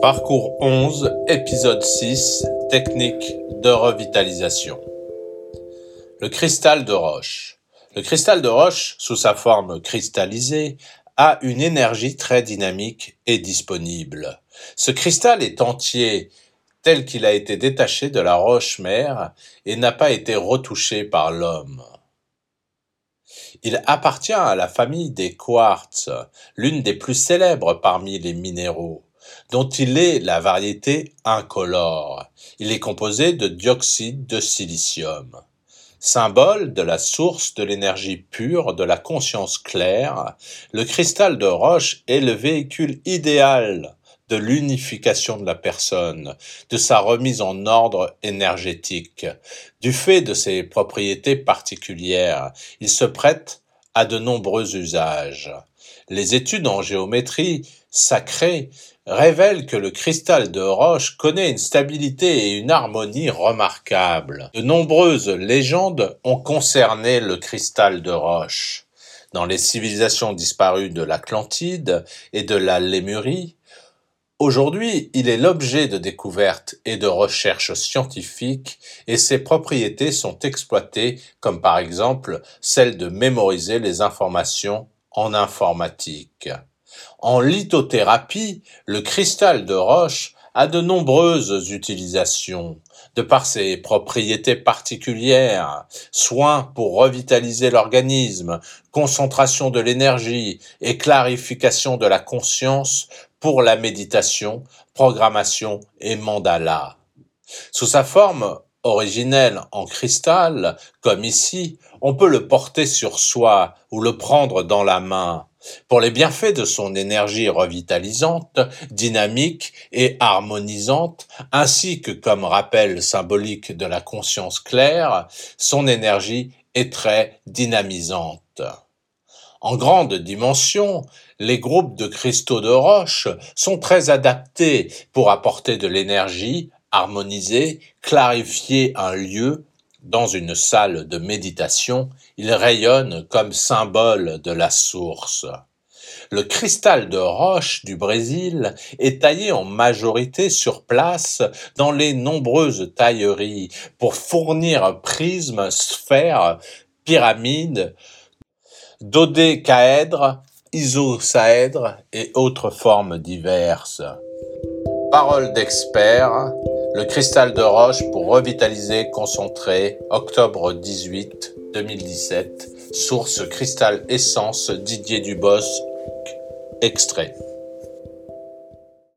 Parcours 11, épisode 6, technique de revitalisation. Le cristal de roche. Le cristal de roche, sous sa forme cristallisée, a une énergie très dynamique et disponible. Ce cristal est entier tel qu'il a été détaché de la roche-mère et n'a pas été retouché par l'homme. Il appartient à la famille des quartz, l'une des plus célèbres parmi les minéraux, dont il est la variété incolore. Il est composé de dioxyde de silicium. Symbole de la source de l'énergie pure, de la conscience claire, le cristal de roche est le véhicule idéal de l'unification de la personne, de sa remise en ordre énergétique. Du fait de ses propriétés particulières, il se prête à de nombreux usages. Les études en géométrie sacrée révèlent que le cristal de roche connaît une stabilité et une harmonie remarquables. De nombreuses légendes ont concerné le cristal de roche. Dans les civilisations disparues de l'Atlantide et de la Lémurie, Aujourd'hui, il est l'objet de découvertes et de recherches scientifiques et ses propriétés sont exploitées comme par exemple celle de mémoriser les informations en informatique. En lithothérapie, le cristal de roche a de nombreuses utilisations, de par ses propriétés particulières, soins pour revitaliser l'organisme, concentration de l'énergie et clarification de la conscience pour la méditation, programmation et mandala. Sous sa forme originelle en cristal, comme ici, on peut le porter sur soi ou le prendre dans la main. Pour les bienfaits de son énergie revitalisante, dynamique et harmonisante, ainsi que comme rappel symbolique de la conscience claire, son énergie est très dynamisante. En grande dimension, les groupes de cristaux de roche sont très adaptés pour apporter de l'énergie, harmoniser, clarifier un lieu. Dans une salle de méditation, ils rayonnent comme symbole de la source. Le cristal de roche du Brésil est taillé en majorité sur place dans les nombreuses tailleries pour fournir prismes, sphères, pyramides, dodécaèdres, isosaèdres et autres formes diverses. Parole d'expert, le cristal de roche pour revitaliser concentré, octobre 18 2017, source cristal essence Didier Dubos, extrait.